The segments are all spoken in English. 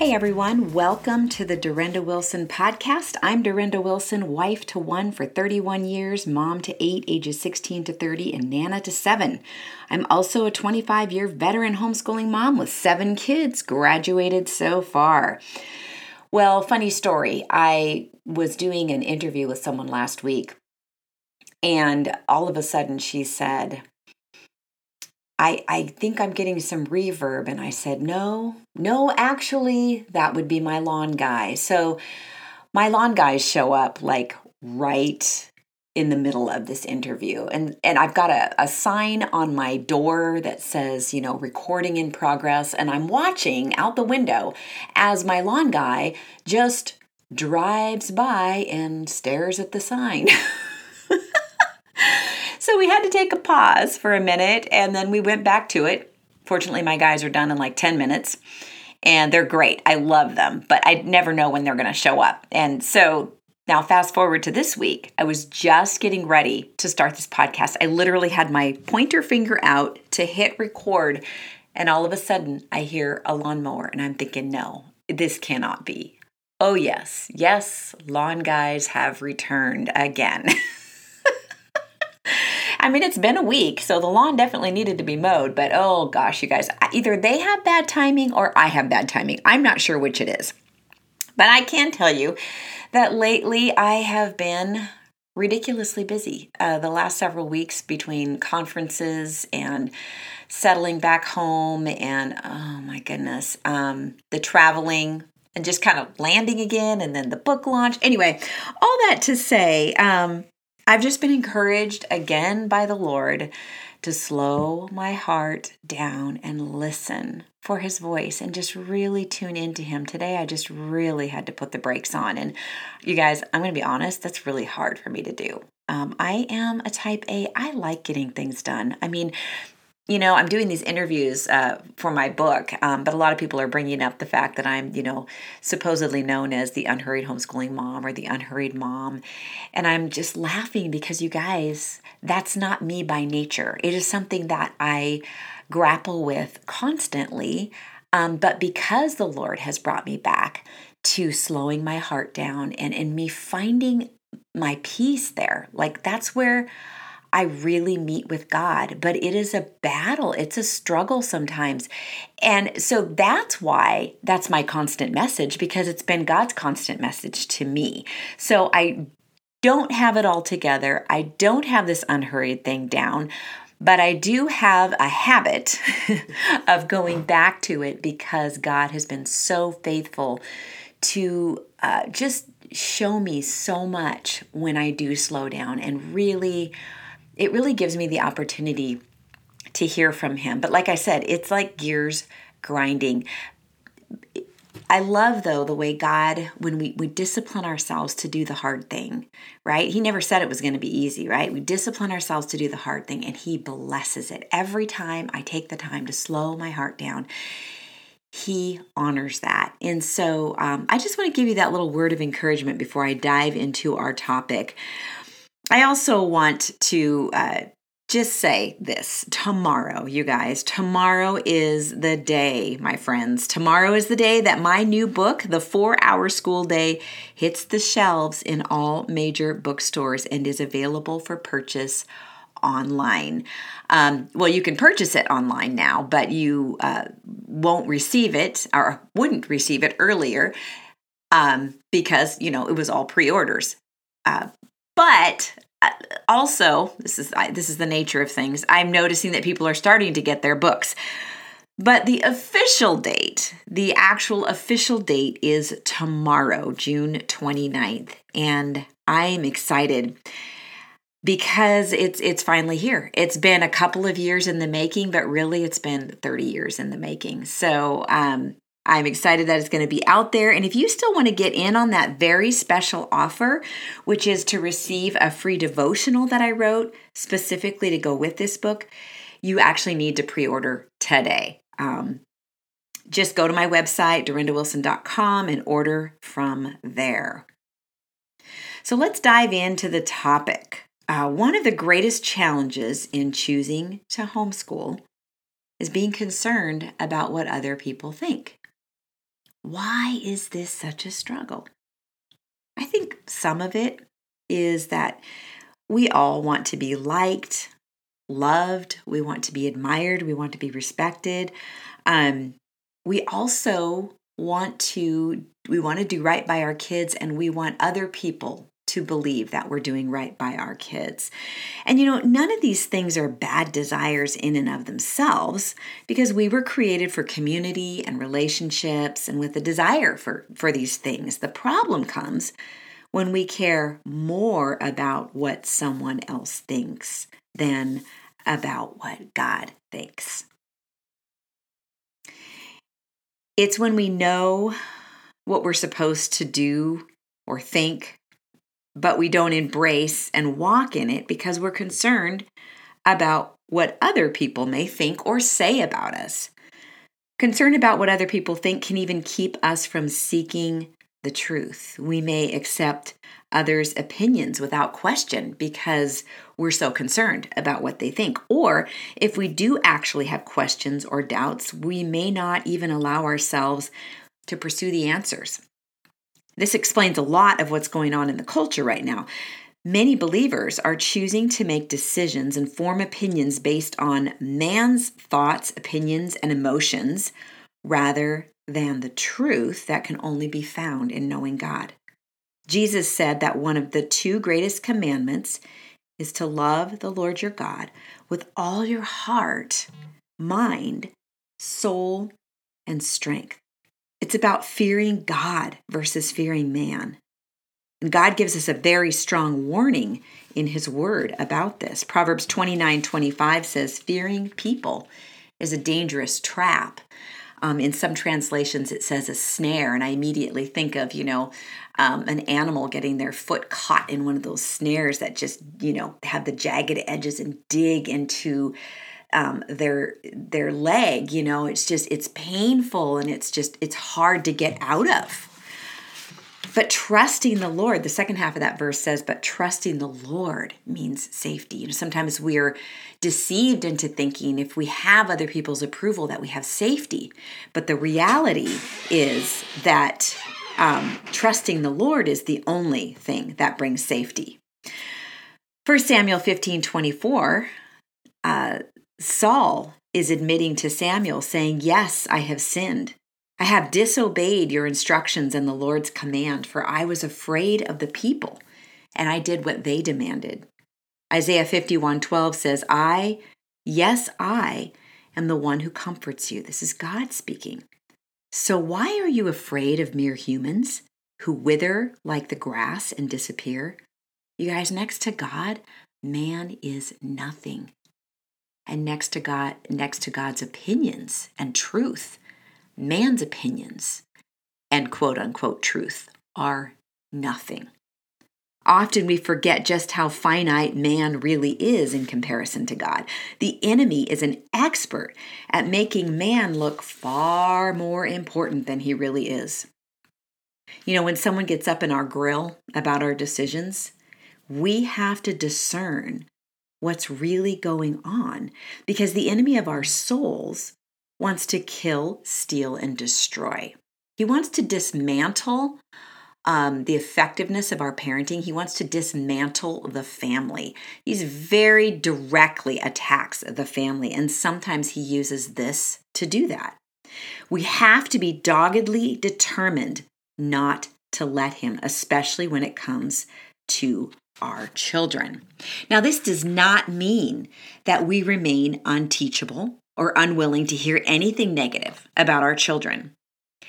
Hey everyone, welcome to the Durenda Wilson podcast. I'm Durenda Wilson, wife to one for 31 years, mom to eight, ages 16 to 30, and Nana to seven. I'm also a 25 year veteran homeschooling mom with seven kids, graduated so far. Well, funny story. I was doing an interview with someone last week, and all of a sudden she said, I, I think I'm getting some reverb. And I said, no, no, actually, that would be my lawn guy. So my lawn guys show up like right in the middle of this interview. And, and I've got a, a sign on my door that says, you know, recording in progress. And I'm watching out the window as my lawn guy just drives by and stares at the sign. So we had to take a pause for a minute and then we went back to it. Fortunately, my guys are done in like 10 minutes and they're great. I love them, but I never know when they're going to show up. And so now, fast forward to this week, I was just getting ready to start this podcast. I literally had my pointer finger out to hit record, and all of a sudden, I hear a lawnmower, and I'm thinking, no, this cannot be. Oh, yes, yes, lawn guys have returned again. I mean, it's been a week, so the lawn definitely needed to be mowed, but oh gosh, you guys, either they have bad timing or I have bad timing. I'm not sure which it is. But I can tell you that lately I have been ridiculously busy. Uh, the last several weeks between conferences and settling back home, and oh my goodness, um, the traveling and just kind of landing again, and then the book launch. Anyway, all that to say, um, I've just been encouraged again by the Lord to slow my heart down and listen for his voice and just really tune into him. Today, I just really had to put the brakes on. And you guys, I'm going to be honest, that's really hard for me to do. Um, I am a type A. I like getting things done. I mean, you know, I'm doing these interviews uh, for my book, um, but a lot of people are bringing up the fact that I'm, you know, supposedly known as the unhurried homeschooling mom or the unhurried mom. And I'm just laughing because you guys, that's not me by nature. It is something that I grapple with constantly. Um, but because the Lord has brought me back to slowing my heart down and, and me finding my peace there, like that's where I really meet with God, but it is a battle. It's a struggle sometimes. And so that's why that's my constant message because it's been God's constant message to me. So I don't have it all together. I don't have this unhurried thing down, but I do have a habit of going back to it because God has been so faithful to uh, just show me so much when I do slow down and really it really gives me the opportunity to hear from him. But like I said, it's like gears grinding. I love though the way God, when we, we discipline ourselves to do the hard thing, right? He never said it was going to be easy, right? We discipline ourselves to do the hard thing and He blesses it. Every time I take the time to slow my heart down, He honors that. And so um, I just want to give you that little word of encouragement before I dive into our topic. I also want to uh, just say this tomorrow, you guys. Tomorrow is the day, my friends. Tomorrow is the day that my new book, The Four Hour School Day, hits the shelves in all major bookstores and is available for purchase online. Um, well, you can purchase it online now, but you uh, won't receive it or wouldn't receive it earlier um, because, you know, it was all pre orders. Uh, but uh, also, this is this is the nature of things. I'm noticing that people are starting to get their books. But the official date, the actual official date is tomorrow, June 29th, and I'm excited because it's it's finally here. It's been a couple of years in the making, but really it's been 30 years in the making. So, um I'm excited that it's going to be out there. And if you still want to get in on that very special offer, which is to receive a free devotional that I wrote specifically to go with this book, you actually need to pre order today. Um, just go to my website, durendawilson.com, and order from there. So let's dive into the topic. Uh, one of the greatest challenges in choosing to homeschool is being concerned about what other people think. Why is this such a struggle? I think some of it is that we all want to be liked, loved, we want to be admired, we want to be respected. Um, we also want to we want to do right by our kids and we want other people to believe that we're doing right by our kids. And you know, none of these things are bad desires in and of themselves because we were created for community and relationships and with a desire for, for these things. The problem comes when we care more about what someone else thinks than about what God thinks. It's when we know what we're supposed to do or think but we don't embrace and walk in it because we're concerned about what other people may think or say about us. Concern about what other people think can even keep us from seeking the truth. We may accept others' opinions without question because we're so concerned about what they think. Or if we do actually have questions or doubts, we may not even allow ourselves to pursue the answers this explains a lot of what's going on in the culture right now. Many believers are choosing to make decisions and form opinions based on man's thoughts, opinions, and emotions rather than the truth that can only be found in knowing God. Jesus said that one of the two greatest commandments is to love the Lord your God with all your heart, mind, soul, and strength. It's about fearing God versus fearing man. And God gives us a very strong warning in his word about this. Proverbs 29 25 says, Fearing people is a dangerous trap. Um, in some translations, it says a snare, and I immediately think of, you know, um, an animal getting their foot caught in one of those snares that just, you know, have the jagged edges and dig into um, their their leg you know it's just it's painful and it's just it's hard to get out of. But trusting the lord the second half of that verse says but trusting the lord means safety. You know sometimes we're deceived into thinking if we have other people's approval that we have safety. But the reality is that um, trusting the lord is the only thing that brings safety. 1 samuel 15 24 uh, Saul is admitting to Samuel, saying, Yes, I have sinned. I have disobeyed your instructions and the Lord's command, for I was afraid of the people, and I did what they demanded. Isaiah 51 12 says, I, yes, I am the one who comforts you. This is God speaking. So why are you afraid of mere humans who wither like the grass and disappear? You guys, next to God, man is nothing and next to God next to God's opinions and truth, man's opinions and quote unquote truth are nothing. Often we forget just how finite man really is in comparison to God. The enemy is an expert at making man look far more important than he really is. You know, when someone gets up in our grill about our decisions, we have to discern what's really going on because the enemy of our souls wants to kill, steal, and destroy. He wants to dismantle um, the effectiveness of our parenting. He wants to dismantle the family. He's very directly attacks the family, and sometimes he uses this to do that. We have to be doggedly determined not to let him, especially when it comes to our children. Now, this does not mean that we remain unteachable or unwilling to hear anything negative about our children.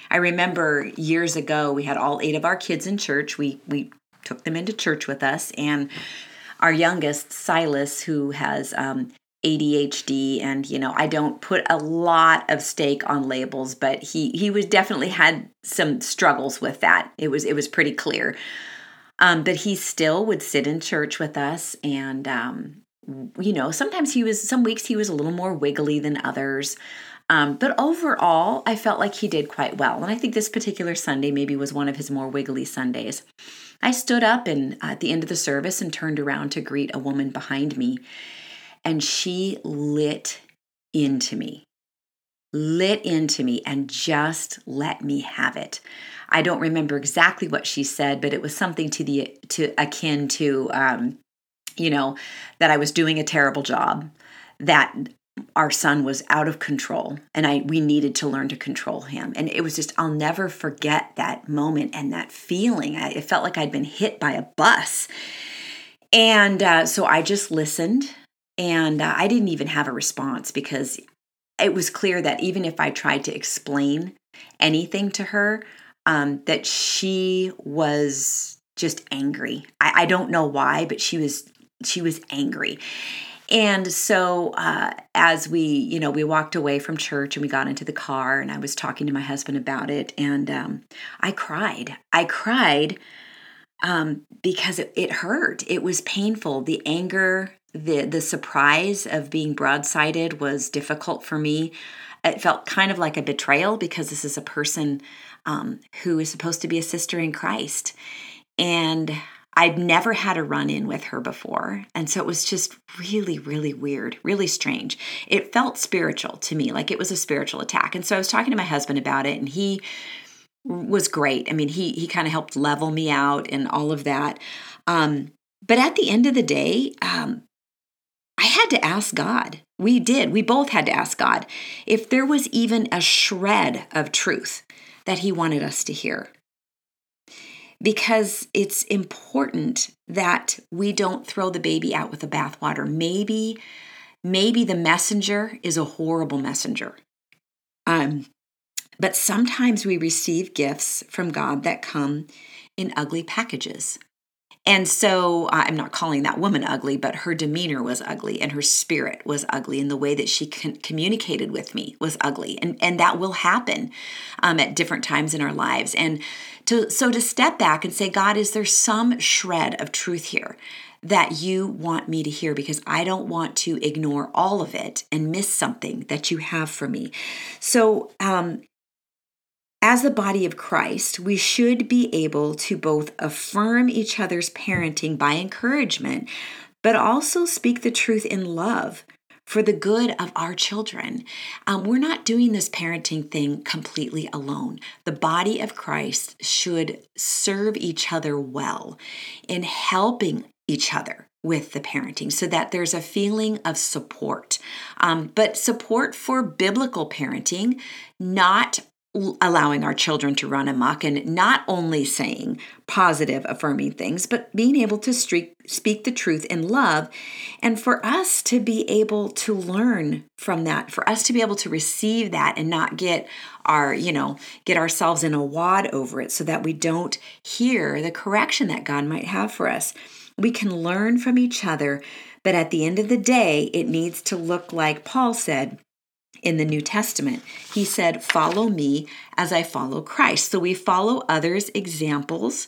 I remember years ago, we had all eight of our kids in church. We, we took them into church with us, and our youngest, Silas, who has um, ADHD, and you know, I don't put a lot of stake on labels, but he he was definitely had some struggles with that. It was it was pretty clear. Um, but he still would sit in church with us and um, you know sometimes he was some weeks he was a little more wiggly than others. Um, but overall i felt like he did quite well. And i think this particular sunday maybe was one of his more wiggly sundays. I stood up and uh, at the end of the service and turned around to greet a woman behind me. And she lit into me lit into me and just let me have it. I don't remember exactly what she said, but it was something to the to akin to um, you know, that I was doing a terrible job, that our son was out of control and I we needed to learn to control him. And it was just I'll never forget that moment and that feeling. I, it felt like I'd been hit by a bus. And uh, so I just listened and uh, I didn't even have a response because it was clear that even if I tried to explain anything to her, um, that she was just angry. I, I don't know why, but she was she was angry. And so, uh, as we, you know, we walked away from church and we got into the car, and I was talking to my husband about it, and um, I cried. I cried um, because it, it hurt. It was painful. The anger, the the surprise of being broadsided was difficult for me. It felt kind of like a betrayal because this is a person um, who is supposed to be a sister in Christ, and I'd never had a run in with her before. And so it was just really, really weird, really strange. It felt spiritual to me, like it was a spiritual attack. And so I was talking to my husband about it, and he was great. I mean, he he kind of helped level me out and all of that. Um, but at the end of the day, um, I had to ask God. We did. We both had to ask God if there was even a shred of truth that He wanted us to hear because it's important that we don't throw the baby out with the bathwater. Maybe, maybe the messenger is a horrible messenger. Um, but sometimes we receive gifts from God that come in ugly packages. And so uh, I'm not calling that woman ugly, but her demeanor was ugly and her spirit was ugly, and the way that she con- communicated with me was ugly. And, and that will happen um, at different times in our lives. And to, so to step back and say, God, is there some shred of truth here? that you want me to hear because I don't want to ignore all of it and miss something that you have for me. So, um, as the body of Christ, we should be able to both affirm each other's parenting by encouragement, but also speak the truth in love for the good of our children. Um, we're not doing this parenting thing completely alone. The body of Christ should serve each other well in helping each other with the parenting so that there's a feeling of support. Um, but support for biblical parenting, not allowing our children to run amok and not only saying positive, affirming things, but being able to streak, speak the truth in love. And for us to be able to learn from that, for us to be able to receive that and not get our, you know, get ourselves in a wad over it so that we don't hear the correction that God might have for us. We can learn from each other, but at the end of the day, it needs to look like Paul said in the New Testament. He said, Follow me as I follow Christ. So we follow others' examples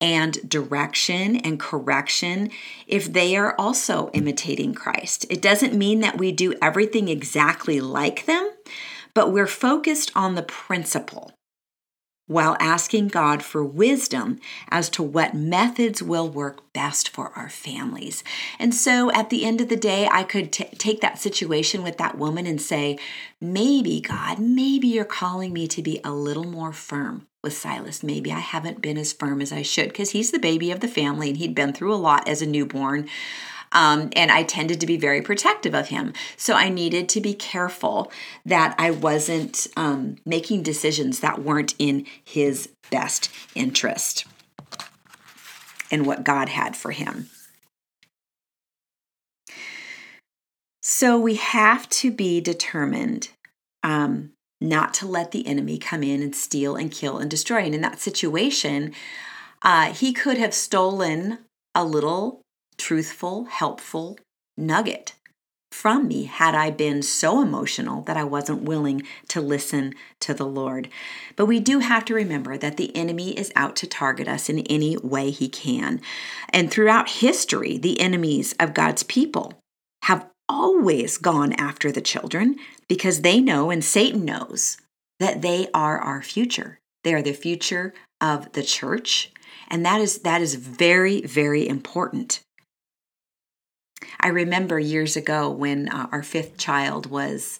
and direction and correction if they are also imitating Christ. It doesn't mean that we do everything exactly like them, but we're focused on the principle while asking God for wisdom as to what methods will work best for our families. And so at the end of the day, I could t- take that situation with that woman and say, maybe, God, maybe you're calling me to be a little more firm with Silas. Maybe I haven't been as firm as I should because he's the baby of the family and he'd been through a lot as a newborn. Um, and I tended to be very protective of him. So I needed to be careful that I wasn't um, making decisions that weren't in his best interest and what God had for him. So we have to be determined um, not to let the enemy come in and steal and kill and destroy. And in that situation, uh, he could have stolen a little truthful, helpful nugget from me had I been so emotional that I wasn't willing to listen to the Lord. But we do have to remember that the enemy is out to target us in any way he can. And throughout history, the enemies of God's people have always gone after the children because they know and Satan knows that they are our future. They are the future of the church, and that is that is very very important. I remember years ago when uh, our fifth child was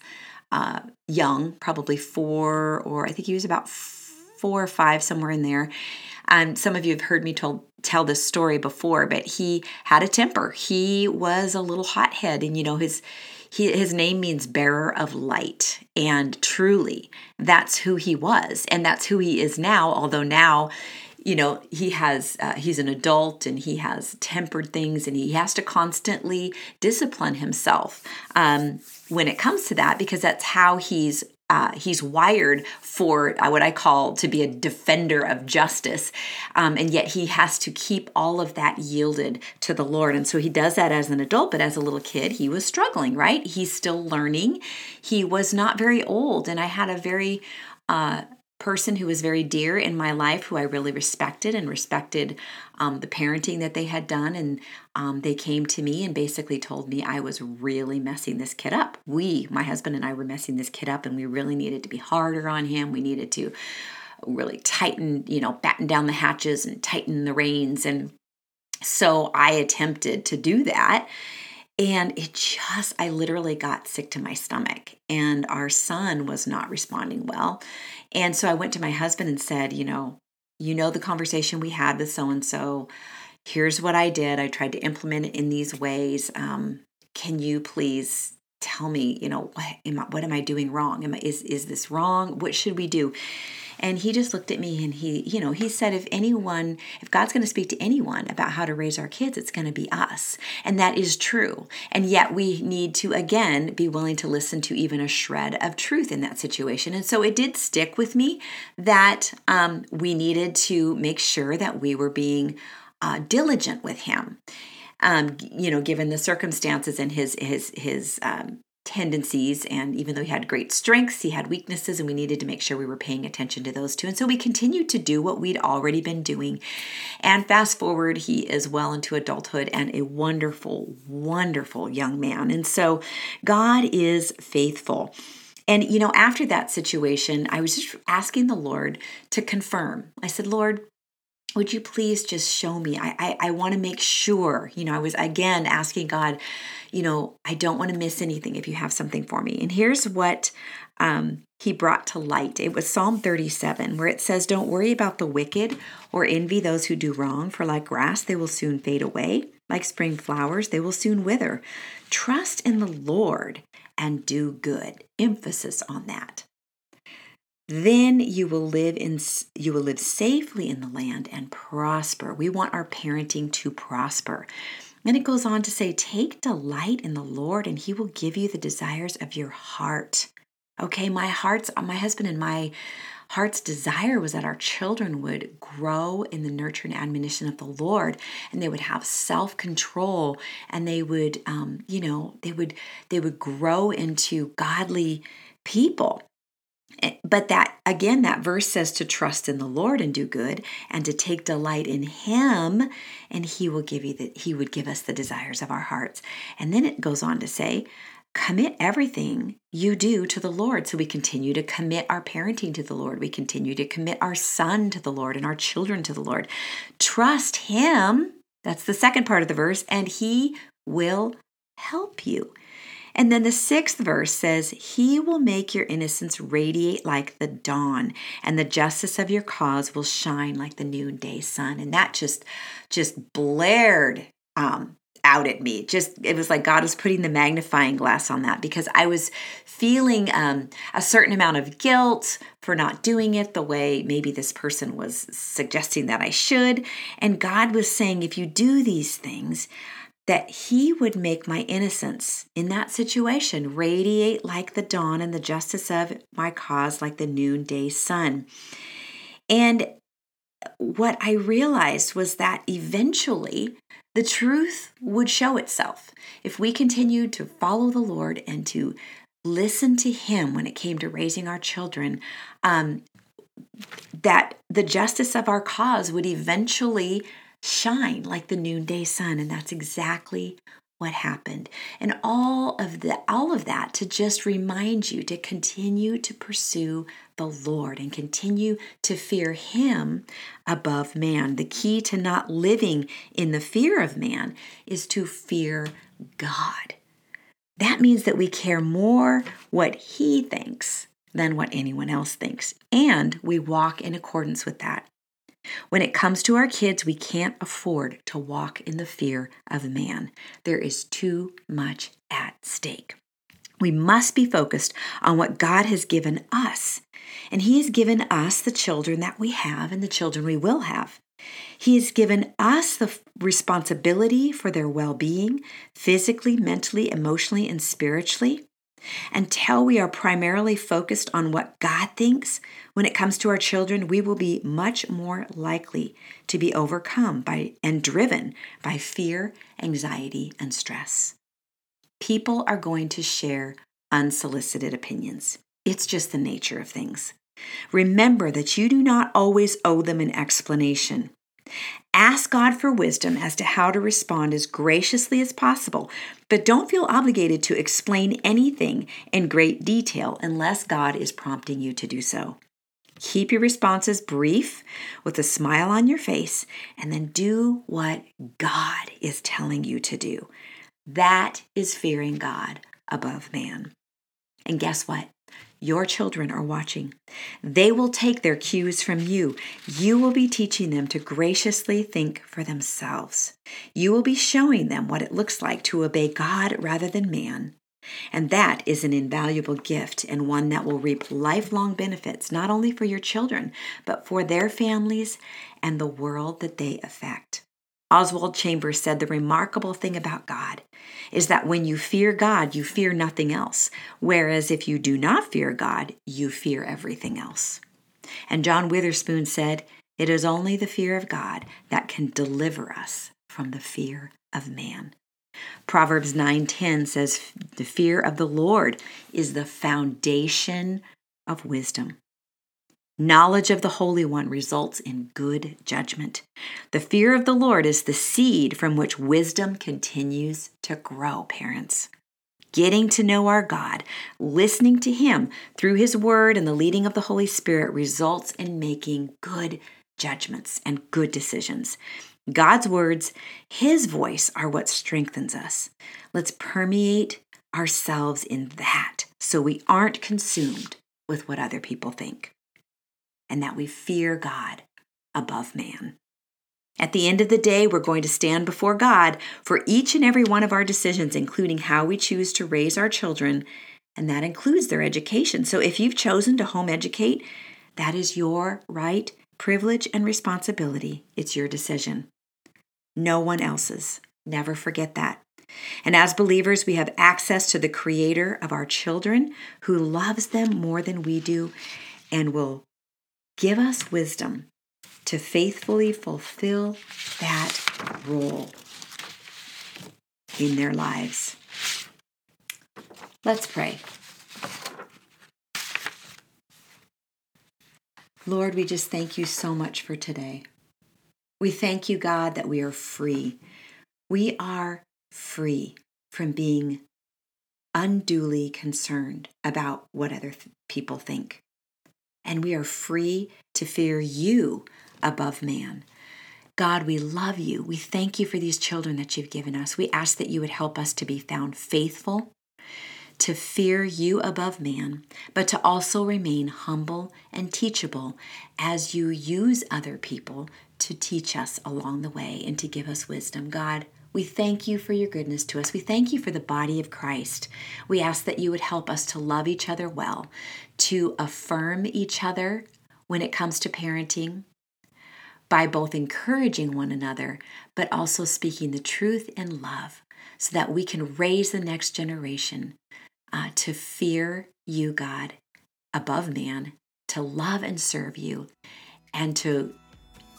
uh, young, probably four, or I think he was about four or five, somewhere in there. Um, some of you have heard me told, tell this story before, but he had a temper. He was a little hothead, and you know his his name means bearer of light, and truly, that's who he was, and that's who he is now. Although now you know he has uh, he's an adult and he has tempered things and he has to constantly discipline himself um, when it comes to that because that's how he's uh, he's wired for uh, what I call to be a defender of justice, um, and yet he has to keep all of that yielded to the Lord. And so he does that as an adult, but as a little kid, he was struggling, right? He's still learning. He was not very old, and I had a very uh, person who was very dear in my life who I really respected and respected um, the parenting that they had done. And um, they came to me and basically told me I was really messing this kid up. We, my husband and I, were messing this kid up, and we really needed to be harder on him. We needed to really tighten, you know, batten down the hatches and tighten the reins. And so I attempted to do that. And it just, I literally got sick to my stomach. And our son was not responding well. And so I went to my husband and said, you know, you know the conversation we had with so and so. Here's what I did. I tried to implement it in these ways. Um, can you please tell me, you know, what am I, what am I doing wrong? Am I, is is this wrong? What should we do? And he just looked at me and he, you know, he said, if anyone, if God's going to speak to anyone about how to raise our kids, it's going to be us. And that is true. And yet we need to, again, be willing to listen to even a shred of truth in that situation. And so it did stick with me that um, we needed to make sure that we were being uh, diligent with him. Um, you know, given the circumstances and his his his um, tendencies and even though he had great strengths he had weaknesses and we needed to make sure we were paying attention to those too and so we continued to do what we'd already been doing. And fast forward he is well into adulthood and a wonderful wonderful young man. And so god is faithful. And you know after that situation i was just asking the lord to confirm. I said lord would you please just show me i i, I want to make sure you know i was again asking god you know, I don't want to miss anything if you have something for me. And here's what um, he brought to light. It was Psalm 37, where it says, Don't worry about the wicked or envy those who do wrong, for like grass, they will soon fade away. Like spring flowers, they will soon wither. Trust in the Lord and do good. Emphasis on that. Then you will live in you will live safely in the land and prosper. We want our parenting to prosper. Then it goes on to say, Take delight in the Lord, and he will give you the desires of your heart. Okay, my heart's, my husband and my heart's desire was that our children would grow in the nurture and admonition of the Lord, and they would have self control, and they would, um, you know, they would they would grow into godly people. Eh, but that again that verse says to trust in the lord and do good and to take delight in him and he will give you that he would give us the desires of our hearts. And then it goes on to say commit everything you do to the lord. So we continue to commit our parenting to the lord. We continue to commit our son to the lord and our children to the lord. Trust him that's the second part of the verse and he will help you and then the sixth verse says, He will make your innocence radiate like the dawn, and the justice of your cause will shine like the noonday sun. And that just just blared um, out at me. Just it was like God was putting the magnifying glass on that because I was feeling um, a certain amount of guilt for not doing it the way maybe this person was suggesting that I should. And God was saying, if you do these things, that he would make my innocence in that situation radiate like the dawn and the justice of my cause like the noonday sun. And what I realized was that eventually the truth would show itself. If we continued to follow the Lord and to listen to Him when it came to raising our children, um, that the justice of our cause would eventually shine like the noonday sun and that's exactly what happened. And all of the all of that to just remind you to continue to pursue the lord and continue to fear him above man. The key to not living in the fear of man is to fear god. That means that we care more what He thinks than what anyone else thinks, and we walk in accordance with that. When it comes to our kids, we can't afford to walk in the fear of man. There is too much at stake. We must be focused on what God has given us. And He has given us the children that we have and the children we will have. He has given us the responsibility for their well being, physically, mentally, emotionally, and spiritually. Until we are primarily focused on what God thinks when it comes to our children, we will be much more likely to be overcome by and driven by fear, anxiety, and stress. People are going to share unsolicited opinions. It's just the nature of things. Remember that you do not always owe them an explanation. Ask God for wisdom as to how to respond as graciously as possible, but don't feel obligated to explain anything in great detail unless God is prompting you to do so. Keep your responses brief with a smile on your face, and then do what God is telling you to do. That is fearing God above man. And guess what? Your children are watching. They will take their cues from you. You will be teaching them to graciously think for themselves. You will be showing them what it looks like to obey God rather than man. And that is an invaluable gift and one that will reap lifelong benefits, not only for your children, but for their families and the world that they affect. Oswald Chambers said the remarkable thing about God is that when you fear God, you fear nothing else. Whereas if you do not fear God, you fear everything else. And John Witherspoon said, It is only the fear of God that can deliver us from the fear of man. Proverbs 9:10 says the fear of the Lord is the foundation of wisdom. Knowledge of the Holy One results in good judgment. The fear of the Lord is the seed from which wisdom continues to grow, parents. Getting to know our God, listening to Him through His Word and the leading of the Holy Spirit results in making good judgments and good decisions. God's words, His voice, are what strengthens us. Let's permeate ourselves in that so we aren't consumed with what other people think and that we fear God above man. At the end of the day, we're going to stand before God for each and every one of our decisions, including how we choose to raise our children, and that includes their education. So if you've chosen to home educate, that is your right, privilege, and responsibility. It's your decision. No one else's. Never forget that. And as believers, we have access to the Creator of our children who loves them more than we do and will Give us wisdom to faithfully fulfill that role in their lives. Let's pray. Lord, we just thank you so much for today. We thank you, God, that we are free. We are free from being unduly concerned about what other th- people think and we are free to fear you above man. God, we love you. We thank you for these children that you've given us. We ask that you would help us to be found faithful, to fear you above man, but to also remain humble and teachable as you use other people to teach us along the way and to give us wisdom. God, we thank you for your goodness to us. We thank you for the body of Christ. We ask that you would help us to love each other well, to affirm each other when it comes to parenting by both encouraging one another, but also speaking the truth in love so that we can raise the next generation uh, to fear you, God, above man, to love and serve you, and to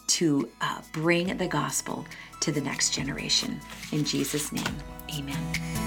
to uh, bring the gospel to the next generation. In Jesus' name, amen.